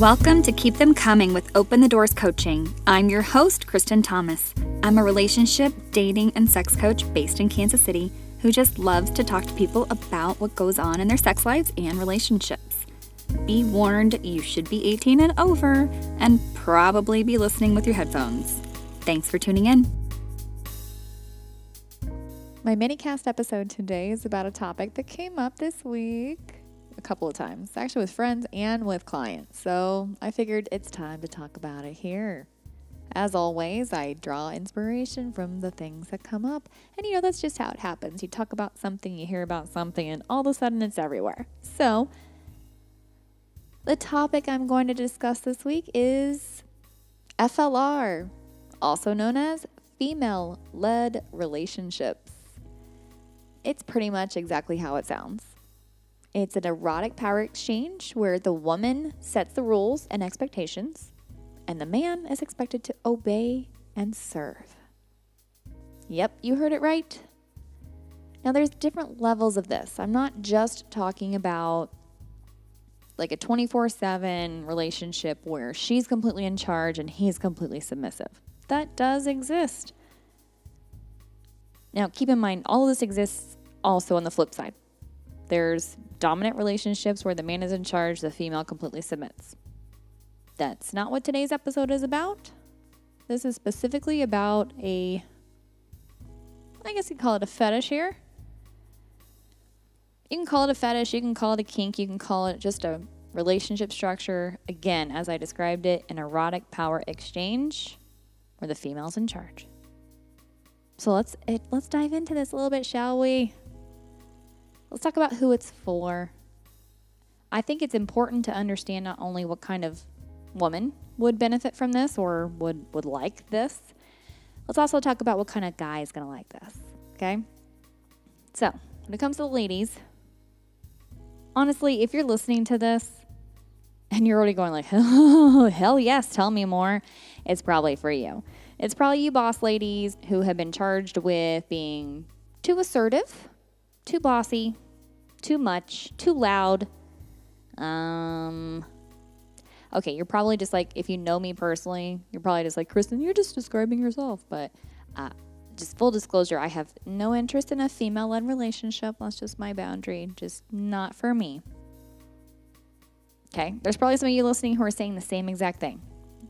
Welcome to Keep Them Coming with Open the Doors Coaching. I'm your host, Kristen Thomas. I'm a relationship, dating, and sex coach based in Kansas City who just loves to talk to people about what goes on in their sex lives and relationships. Be warned, you should be 18 and over and probably be listening with your headphones. Thanks for tuning in. My mini cast episode today is about a topic that came up this week couple of times, actually with friends and with clients. So I figured it's time to talk about it here. As always, I draw inspiration from the things that come up. And you know, that's just how it happens. You talk about something, you hear about something, and all of a sudden it's everywhere. So, the topic I'm going to discuss this week is FLR, also known as female led relationships. It's pretty much exactly how it sounds. It's an erotic power exchange where the woman sets the rules and expectations, and the man is expected to obey and serve. Yep, you heard it right. Now, there's different levels of this. I'm not just talking about like a 24 7 relationship where she's completely in charge and he's completely submissive. That does exist. Now, keep in mind, all of this exists also on the flip side. There's dominant relationships where the man is in charge, the female completely submits. That's not what today's episode is about. This is specifically about a, I guess you call it a fetish here. You can call it a fetish, you can call it a kink, you can call it just a relationship structure. Again, as I described it, an erotic power exchange where the female's in charge. So let's it, let's dive into this a little bit, shall we? Let's talk about who it's for. I think it's important to understand not only what kind of woman would benefit from this or would would like this. Let's also talk about what kind of guy is going to like this, okay? So, when it comes to the ladies, honestly, if you're listening to this and you're already going like, oh, hell yes, tell me more, it's probably for you. It's probably you boss ladies who have been charged with being too assertive, too bossy, too much, too loud. Um, okay, you're probably just like, if you know me personally, you're probably just like, Kristen, you're just describing yourself. But uh, just full disclosure, I have no interest in a female led relationship. That's just my boundary. Just not for me. Okay, there's probably some of you listening who are saying the same exact thing.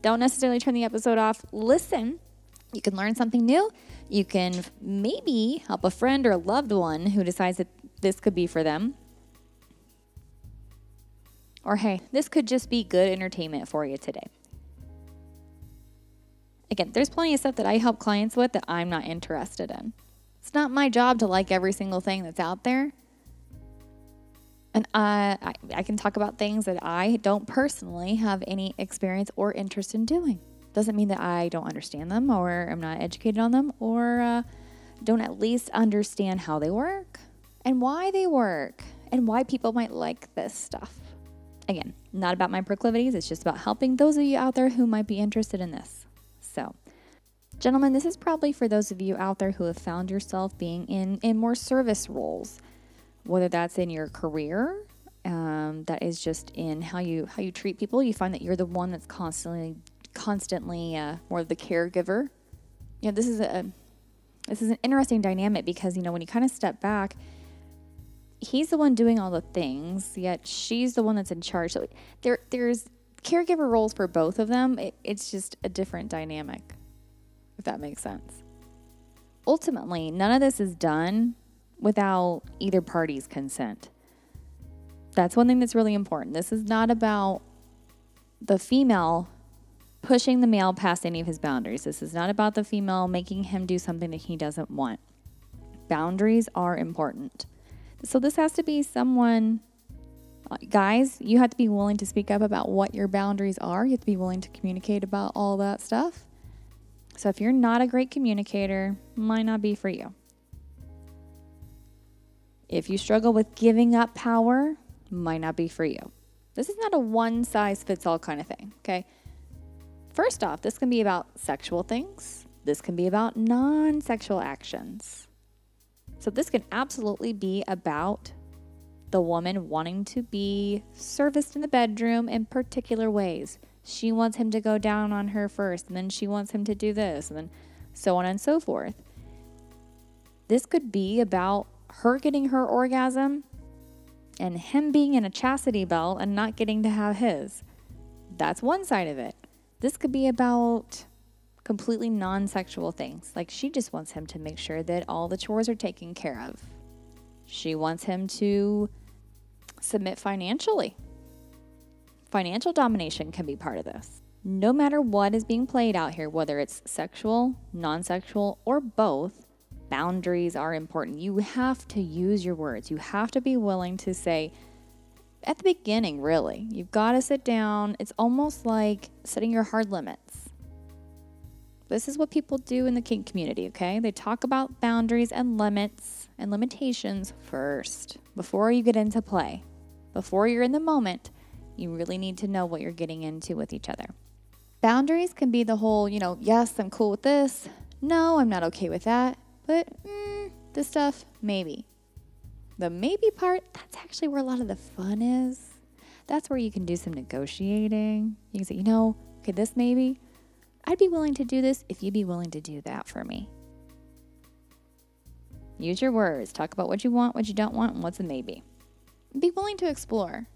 Don't necessarily turn the episode off. Listen. You can learn something new. You can maybe help a friend or a loved one who decides that this could be for them. Or hey, this could just be good entertainment for you today. Again, there's plenty of stuff that I help clients with that I'm not interested in. It's not my job to like every single thing that's out there. And I, I, I can talk about things that I don't personally have any experience or interest in doing. Doesn't mean that I don't understand them or I'm not educated on them or uh, don't at least understand how they work and why they work and why people might like this stuff. Again, not about my proclivities, it's just about helping those of you out there who might be interested in this. So, gentlemen, this is probably for those of you out there who have found yourself being in, in more service roles, whether that's in your career, um, that is just in how you how you treat people. You find that you're the one that's constantly constantly uh, more of the caregiver. You know, this is a this is an interesting dynamic because you know when you kind of step back he's the one doing all the things, yet she's the one that's in charge. So there, there's caregiver roles for both of them. It, it's just a different dynamic, if that makes sense. Ultimately, none of this is done without either party's consent. That's one thing that's really important. This is not about the female pushing the male past any of his boundaries. This is not about the female making him do something that he doesn't want. Boundaries are important. So this has to be someone, uh, guys, you have to be willing to speak up about what your boundaries are. You have to be willing to communicate about all that stuff. So if you're not a great communicator, might not be for you. If you struggle with giving up power, might not be for you. This is not a one size fits all kind of thing, okay? First off, this can be about sexual things. This can be about non sexual actions. So this can absolutely be about the woman wanting to be serviced in the bedroom in particular ways. She wants him to go down on her first, and then she wants him to do this, and then so on and so forth. This could be about her getting her orgasm and him being in a chastity belt and not getting to have his. That's one side of it. This could be about completely non sexual things. Like she just wants him to make sure that all the chores are taken care of. She wants him to submit financially. Financial domination can be part of this. No matter what is being played out here, whether it's sexual, non sexual, or both, boundaries are important. You have to use your words. You have to be willing to say, at the beginning, really, you've got to sit down. It's almost like setting your hard limits. This is what people do in the kink community, okay? They talk about boundaries and limits and limitations first before you get into play. Before you're in the moment, you really need to know what you're getting into with each other. Boundaries can be the whole, you know, yes, I'm cool with this. No, I'm not okay with that. But mm, this stuff, maybe. The maybe part, that's actually where a lot of the fun is. That's where you can do some negotiating. You can say, you know, okay, this maybe. I'd be willing to do this if you'd be willing to do that for me. Use your words. Talk about what you want, what you don't want, and what's a maybe. Be willing to explore.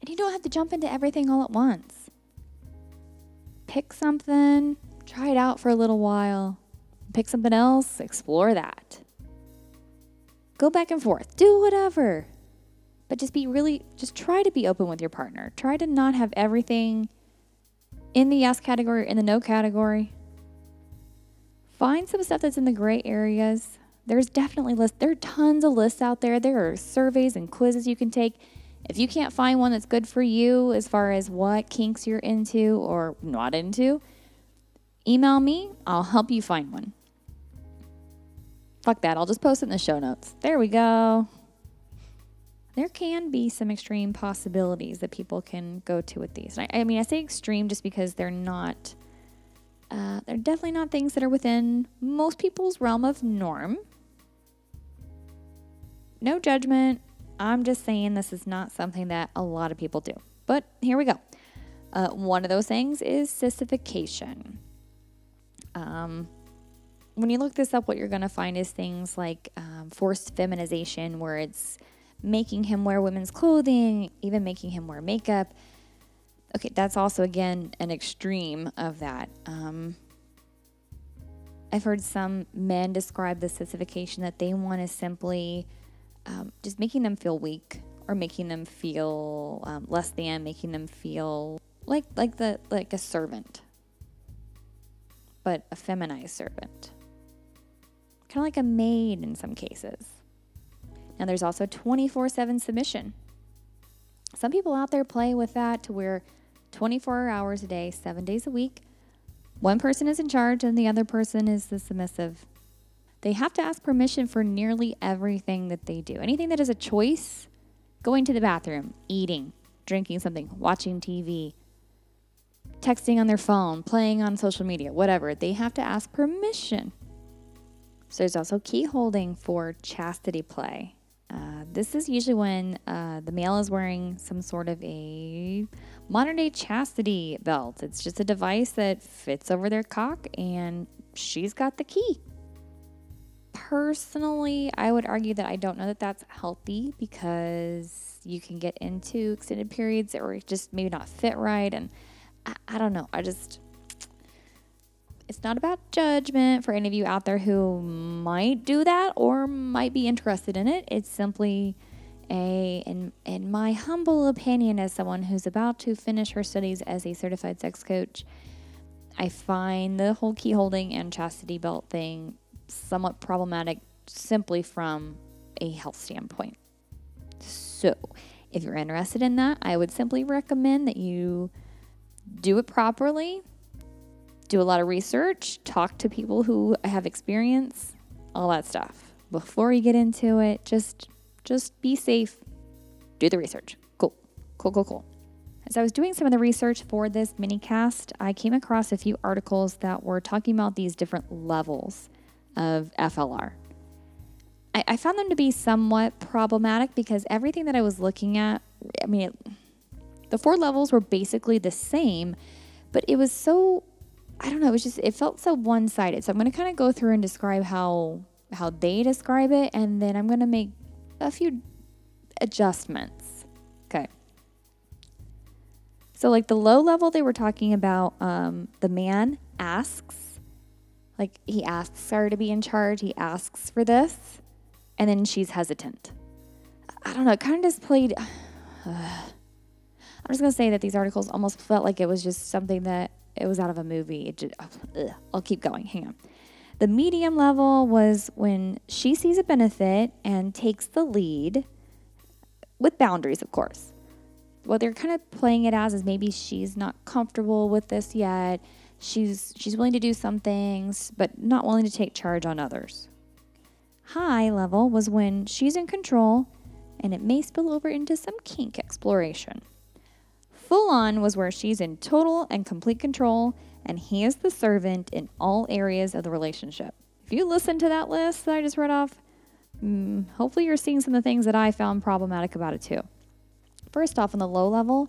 And you don't have to jump into everything all at once. Pick something, try it out for a little while, pick something else, explore that. Go back and forth, do whatever. But just be really, just try to be open with your partner. Try to not have everything in the yes category, in the no category. Find some stuff that's in the gray areas. There's definitely lists. There are tons of lists out there. There are surveys and quizzes you can take. If you can't find one that's good for you as far as what kinks you're into or not into, email me. I'll help you find one. Fuck that. I'll just post it in the show notes. There we go. There can be some extreme possibilities that people can go to with these. I, I, mean, I say extreme just because they're not, uh, they're definitely not things that are within most people's realm of norm. No judgment. I'm just saying this is not something that a lot of people do. But here we go. Uh, one of those things is sissification. Um, when you look this up, what you're going to find is things like um, forced feminization, where it's making him wear women's clothing, even making him wear makeup. Okay, that's also, again, an extreme of that. Um, I've heard some men describe the sissification that they want is simply um, just making them feel weak or making them feel um, less than, making them feel like like the like a servant, but a feminized servant kind of like a maid in some cases. Now, there's also 24 7 submission. Some people out there play with that to where 24 hours a day, seven days a week, one person is in charge and the other person is the submissive. They have to ask permission for nearly everything that they do. Anything that is a choice, going to the bathroom, eating, drinking something, watching TV, texting on their phone, playing on social media, whatever, they have to ask permission. So there's also key holding for chastity play. This is usually when uh, the male is wearing some sort of a modern day chastity belt. It's just a device that fits over their cock, and she's got the key. Personally, I would argue that I don't know that that's healthy because you can get into extended periods or just maybe not fit right. And I, I don't know. I just, it's not about judgment for any of you out there who might do that or might be interested in it. It's simply a, in, in my humble opinion, as someone who's about to finish her studies as a certified sex coach, I find the whole key holding and chastity belt thing somewhat problematic simply from a health standpoint. So, if you're interested in that, I would simply recommend that you do it properly do a lot of research, talk to people who have experience, all that stuff. Before you get into it, just just be safe. Do the research. Cool. Cool, cool, cool. As I was doing some of the research for this mini cast, I came across a few articles that were talking about these different levels of FLR. I, I found them to be somewhat problematic because everything that I was looking at, I mean, it, the four levels were basically the same, but it was so, I don't know, it was just, it felt so one sided. So I'm going to kind of go through and describe how how they describe it and then I'm going to make a few adjustments. Okay. So, like the low level, they were talking about um, the man asks, like he asks her to be in charge, he asks for this, and then she's hesitant. I don't know, it kind of just played. Uh, I'm just going to say that these articles almost felt like it was just something that it was out of a movie. It just, oh, ugh, I'll keep going. Hang on. The medium level was when she sees a benefit and takes the lead with boundaries, of course. What they're kind of playing it as is maybe she's not comfortable with this yet. She's she's willing to do some things, but not willing to take charge on others. High level was when she's in control and it may spill over into some kink exploration. Full on was where she's in total and complete control and he is the servant in all areas of the relationship. If you listen to that list that I just read off, mm, hopefully you're seeing some of the things that I found problematic about it too. First off, on the low level,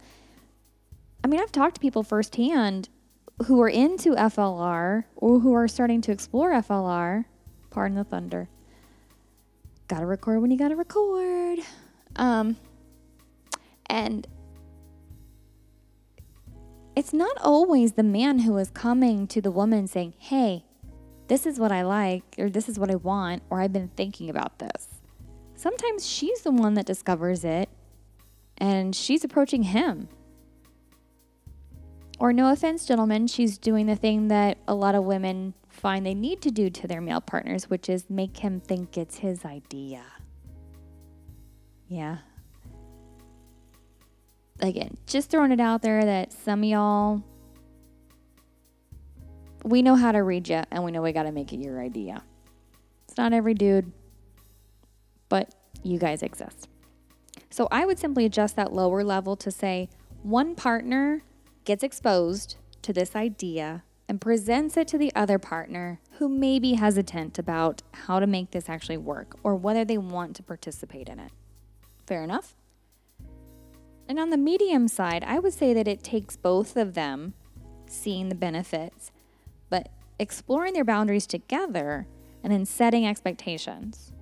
I mean, I've talked to people firsthand who are into FLR or who are starting to explore FLR. Pardon the thunder. Gotta record when you gotta record. Um, and it's not always the man who is coming to the woman saying, Hey, this is what I like, or this is what I want, or I've been thinking about this. Sometimes she's the one that discovers it and she's approaching him. Or, no offense, gentlemen, she's doing the thing that a lot of women find they need to do to their male partners, which is make him think it's his idea. Yeah, again, just throwing it out there that some of y'all, we know how to read you and we know we got to make it your idea. It's not every dude, but you guys exist. So I would simply adjust that lower level to say one partner gets exposed to this idea and presents it to the other partner who may be hesitant about how to make this actually work or whether they want to participate in it. Fair enough? And on the medium side, I would say that it takes both of them seeing the benefits, but exploring their boundaries together and then setting expectations.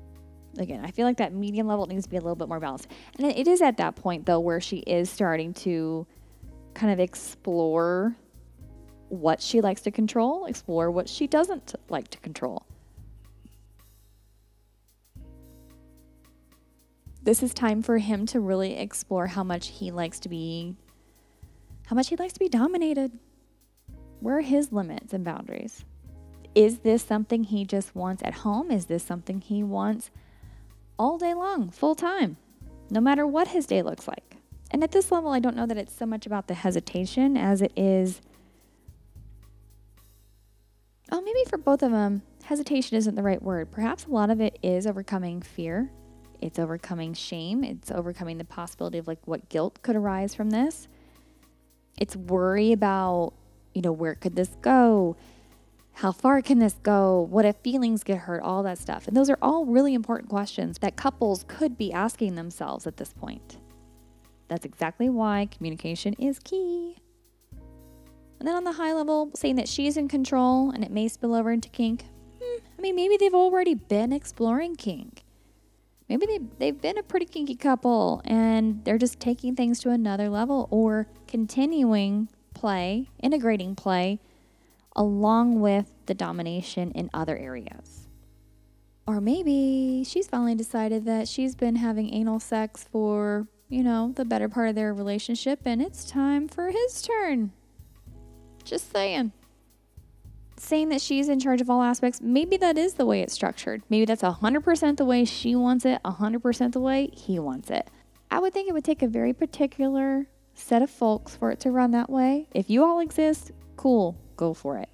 Again, I feel like that medium level needs to be a little bit more balanced. And it is at that point, though, where she is starting to kind of explore what she likes to control, explore what she doesn't like to control. This is time for him to really explore how much he likes to be how much he likes to be dominated. Where are his limits and boundaries? Is this something he just wants at home? Is this something he wants all day long, full time, no matter what his day looks like? And at this level, I don't know that it's so much about the hesitation as it is. Oh, maybe for both of them, hesitation isn't the right word. Perhaps a lot of it is overcoming fear it's overcoming shame. It's overcoming the possibility of like what guilt could arise from this. It's worry about, you know, where could this go? How far can this go? What if feelings get hurt? All that stuff. And those are all really important questions that couples could be asking themselves at this point. That's exactly why communication is key. And then on the high level, saying that she's in control and it may spill over into kink. Hmm, I mean, maybe they've already been exploring kink maybe they, they've been a pretty kinky couple and they're just taking things to another level or continuing play, integrating play along with the domination in other areas. Or maybe she's finally decided that she's been having anal sex for, you know, the better part of their relationship and it's time for his turn. Just saying saying that she's in charge of all aspects, maybe that is the way it's structured. Maybe that's 100% the way she wants it, 100% the way he wants it. I would think it would take a very particular set of folks for it to run that way. If you all exist, cool, go for it.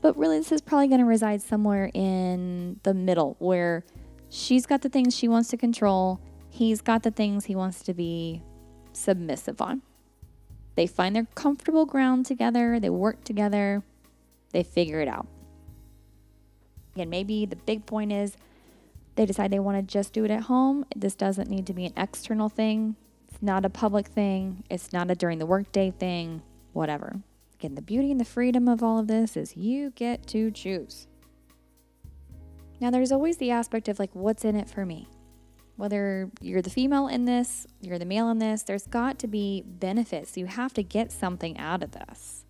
But really, this is probably going to reside somewhere in the middle where she's got the things she wants to control, he's got the things he wants to be submissive on. They find their comfortable ground together, they work together, they figure it out. And maybe the big point is they decide they want to just do it at home, this doesn't need to be an external thing. It's not a public thing. It's not a during the workday thing, whatever. Again, the beauty and the freedom of all of this is you get to choose. Now, there's always the aspect of like, what's in it for me? Whether you're the female in this, you're the male in this, there's got to be benefits. You have to get something out of this.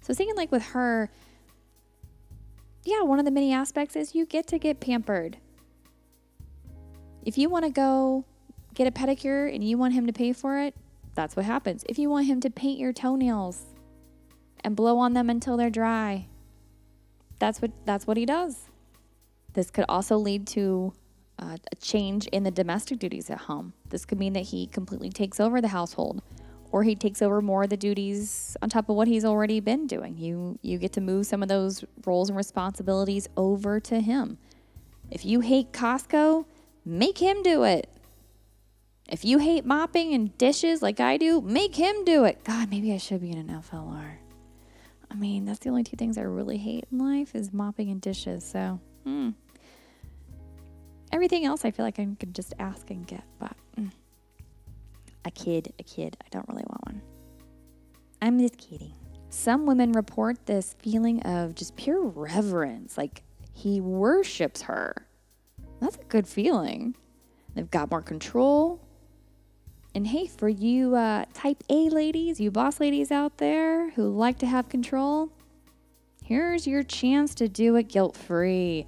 So, thinking like with her, yeah, one of the many aspects is you get to get pampered. If you want to go get a pedicure and you want him to pay for it, that's what happens. If you want him to paint your toenails and blow on them until they're dry, that's what that's what he does. This could also lead to uh, a change in the domestic duties at home. This could mean that he completely takes over the household or he takes over more of the duties on top of what he's already been doing. You you get to move some of those roles and responsibilities over to him. If you hate Costco, make him do it. If you hate mopping and dishes like I do, make him do it. God, maybe I should be in an FLR. I mean, that's the only two things I really hate in life is mopping and dishes. So, hmm. Everything else I feel like I could just ask and get, but mm. A kid, a kid, I don't really want one. I'm just kidding. Some women report this feeling of just pure reverence, like he worships her. That's a good feeling. They've got more control. And hey, for you uh, type A ladies, you boss ladies out there who like to have control, here's your chance to do it guilt free.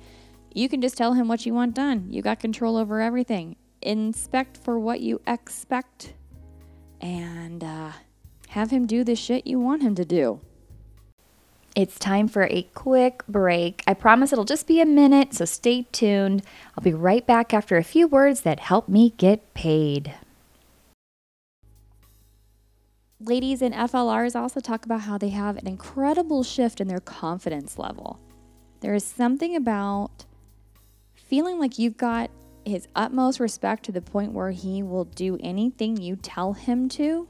You can just tell him what you want done. You got control over everything. Inspect for what you expect and uh, have him do the shit you want him to do. It's time for a quick break. I promise it'll just be a minute, so stay tuned. I'll be right back after a few words that help me get paid. Ladies in FLRs also talk about how they have an incredible shift in their confidence level. There is something about feeling like you've got his utmost respect to the point where he will do anything you tell him to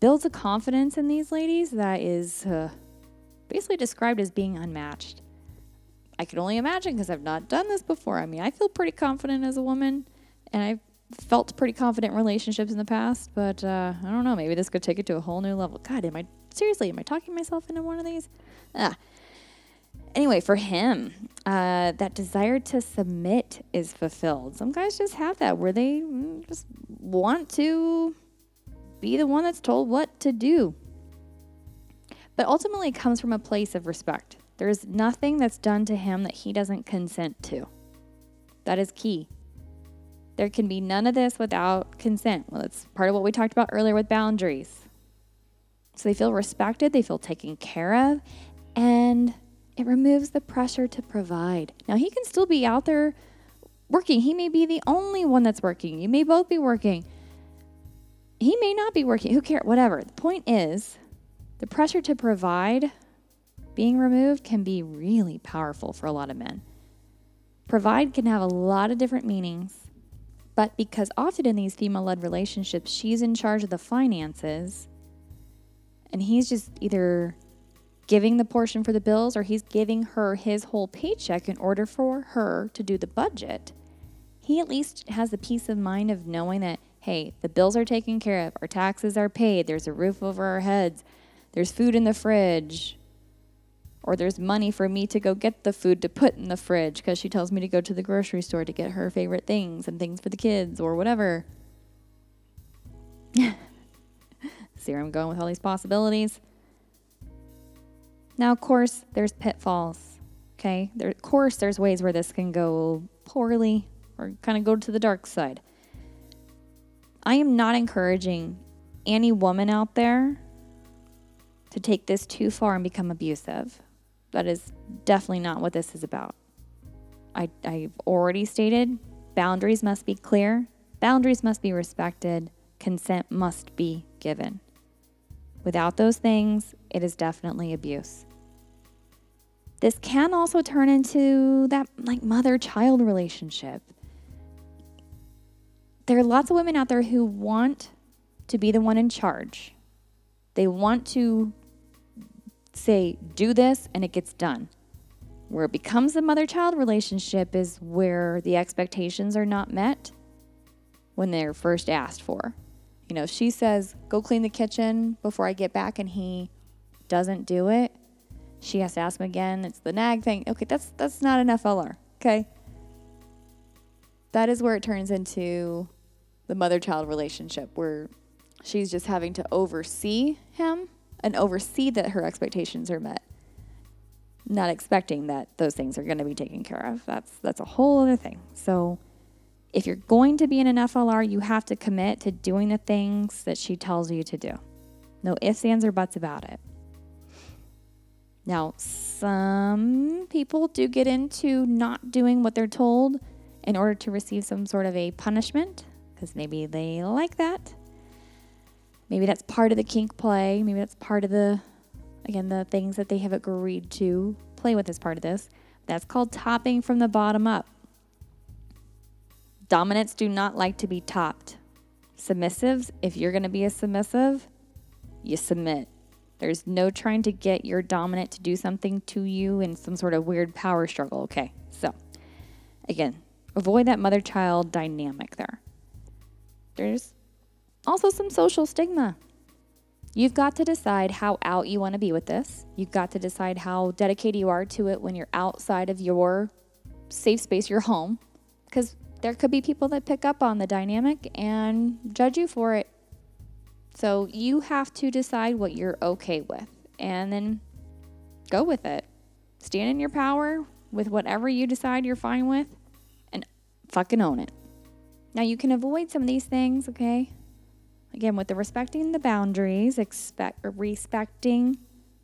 builds a confidence in these ladies that is uh, basically described as being unmatched. I can only imagine because I've not done this before. I mean, I feel pretty confident as a woman, and I've felt pretty confident in relationships in the past, but uh, I don't know. Maybe this could take it to a whole new level. God, am I seriously? Am I talking myself into one of these? Ah, anyway, for him, uh, that desire to submit is fulfilled. Some guys just have that where they mm, just want to be the one that's told what to do. But ultimately, it comes from a place of respect. There's nothing that's done to him that he doesn't consent to. That is key. There can be none of this without consent. Well, that's part of what we talked about earlier with boundaries. So they feel respected, they feel taken care of, and it removes the pressure to provide. Now, he can still be out there working. He may be the only one that's working. You may both be working. He may not be working. Who cares? Whatever. The point is, the pressure to provide being removed can be really powerful for a lot of men. Provide can have a lot of different meanings, but because often in these female led relationships, she's in charge of the finances and he's just either giving the portion for the bills or he's giving her his whole paycheck in order for her to do the budget, he at least has the peace of mind of knowing that, hey, the bills are taken care of, our taxes are paid, there's a roof over our heads, there's food in the fridge, or there's money for me to go get the food to put in the fridge because she tells me to go to the grocery store to get her favorite things and things for the kids or whatever. See where I'm going with all these possibilities? Now, of course, there's pitfalls. Okay, there, of course, there's ways where this can go poorly or kind of go to the dark side. I am not encouraging any woman out there to take this too far and become abusive. That is definitely not what this is about. I, I've already stated boundaries must be clear, boundaries must be respected, consent must be given. Without those things, it is definitely abuse. This can also turn into that like mother child relationship. There are lots of women out there who want to be the one in charge. They want to say, do this, and it gets done. Where it becomes a mother child relationship is where the expectations are not met when they're first asked for. You know, if she says, go clean the kitchen before I get back, and he doesn't do it, she has to ask him again. It's the nag thing. Okay, that's that's not an FLR. Okay. That is where it turns into the mother child relationship where she's just having to oversee him and oversee that her expectations are met. Not expecting that those things are going to be taken care of. That's that's a whole other thing. So if you're going to be in an FLR, you have to commit to doing the things that she tells you to do. No ifs, ands, or buts about it. Now, some people do get into not doing what they're told in order to receive some sort of a punishment because maybe they like that. Maybe that's part of the kink play. Maybe that's part of the, again, the things that they have agreed to play with as part of this. That's called topping from the bottom up. Dominants do not like to be topped. Submissives, if you're going to be a submissive, you submit. There's no trying to get your dominant to do something to you in some sort of weird power struggle. Okay, so again, avoid that mother child dynamic there. There's also some social stigma. You've got to decide how out you want to be with this. You've got to decide how dedicated you are to it when you're outside of your safe space, your home. Because there could be people that pick up on the dynamic and judge you for it. So you have to decide what you're okay with and then go with it. Stand in your power with whatever you decide you're fine with and fucking own it. Now you can avoid some of these things, okay? Again, with the respecting the boundaries, expect respecting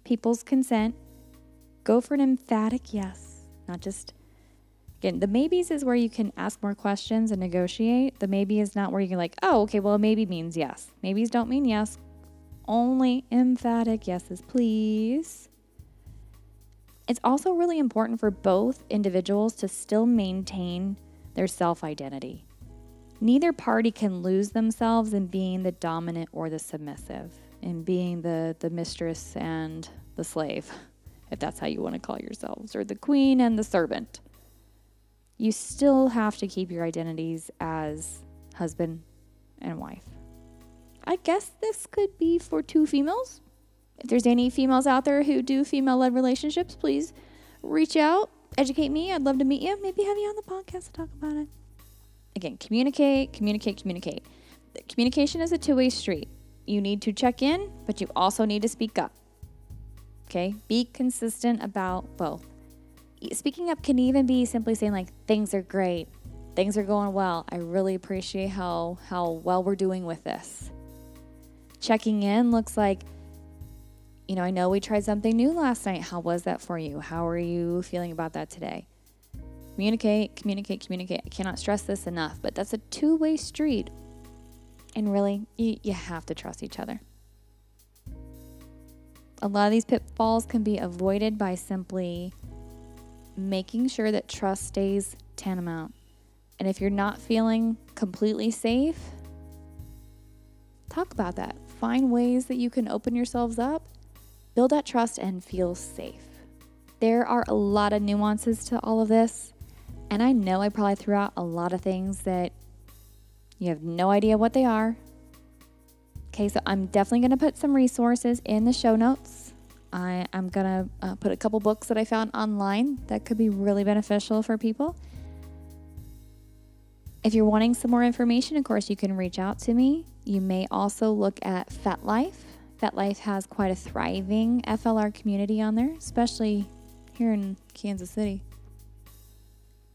people's consent, go for an emphatic yes, not just Again, the maybes is where you can ask more questions and negotiate. The maybe is not where you can like, oh, okay, well, maybe means yes. Maybes don't mean yes. Only emphatic yeses, please. It's also really important for both individuals to still maintain their self identity. Neither party can lose themselves in being the dominant or the submissive, in being the, the mistress and the slave, if that's how you want to call yourselves, or the queen and the servant you still have to keep your identities as husband and wife. I guess this could be for two females. If there's any females out there who do female led relationships, please reach out, educate me. I'd love to meet you. Maybe have you on the podcast to talk about it. Again, communicate, communicate, communicate. Communication is a two way street. You need to check in, but you also need to speak up. Okay? Be consistent about both speaking up can even be simply saying like things are great. Things are going well. I really appreciate how how well we're doing with this. Checking in looks like you know i know we tried something new last night. How was that for you? How are you feeling about that today? Communicate communicate communicate. I cannot stress this enough but that's a two-way street. And really you, you have to trust each other. A lot of these pitfalls can be avoided by simply making sure that trust stays tantamount. And if you're not feeling completely safe, talk about that. Find ways that you can open yourselves up, build that trust, and feel safe. There are a lot of nuances to all of this. And I know I probably threw out a lot of things that you have no idea what they are. Okay, so I'm definitely going to put some resources in the show notes I am going to uh, put a couple books that I found online that could be really beneficial for people. If you're wanting some more information, of course, you can reach out to me. You may also look at FetLife. FetLife has quite a thriving FLR community on there, especially here in Kansas City.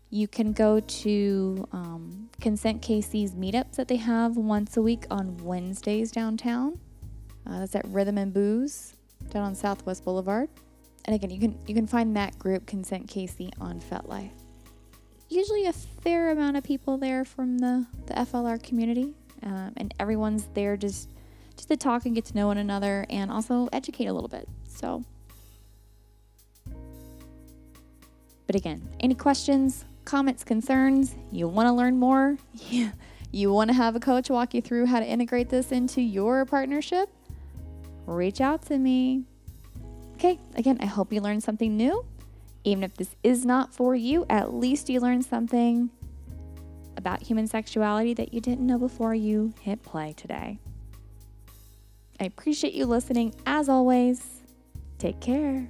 You can go to um, Consent KC's meetups that they have once a week on Wednesdays downtown. Uh, that's at Rhythm and Booze down on Southwest Boulevard. And again, you can you can find that group Consent KC on FetLife. Usually a fair amount of people there from the, the FLR community, um, and everyone's there just just to talk and get to know one another and also educate a little bit. So, but again, any questions, comments, concerns, you want to learn more, Yeah. you want to have a coach walk you through how to integrate this into your partnership, reach out to me. Okay, again, I hope you learned something new. Even if this is not for you, at least you learned something about human sexuality that you didn't know before you hit play today. I appreciate you listening. As always, take care.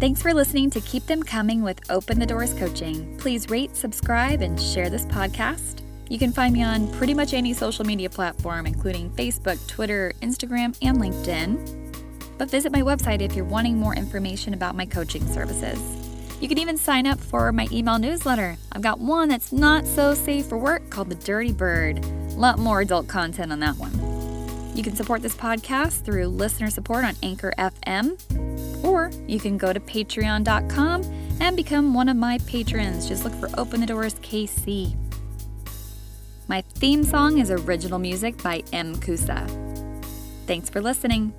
Thanks for listening to Keep Them Coming with Open the Doors Coaching. Please rate, subscribe, and share this podcast. You can find me on pretty much any social media platform, including Facebook, Twitter, Instagram, and LinkedIn. But visit my website if you're wanting more information about my coaching services. You can even sign up for my email newsletter. I've got one that's not so safe for work called The Dirty Bird. A lot more adult content on that one. You can support this podcast through listener support on Anchor FM, or you can go to patreon.com and become one of my patrons. Just look for Open the Doors KC. My theme song is original music by M. Kusa. Thanks for listening.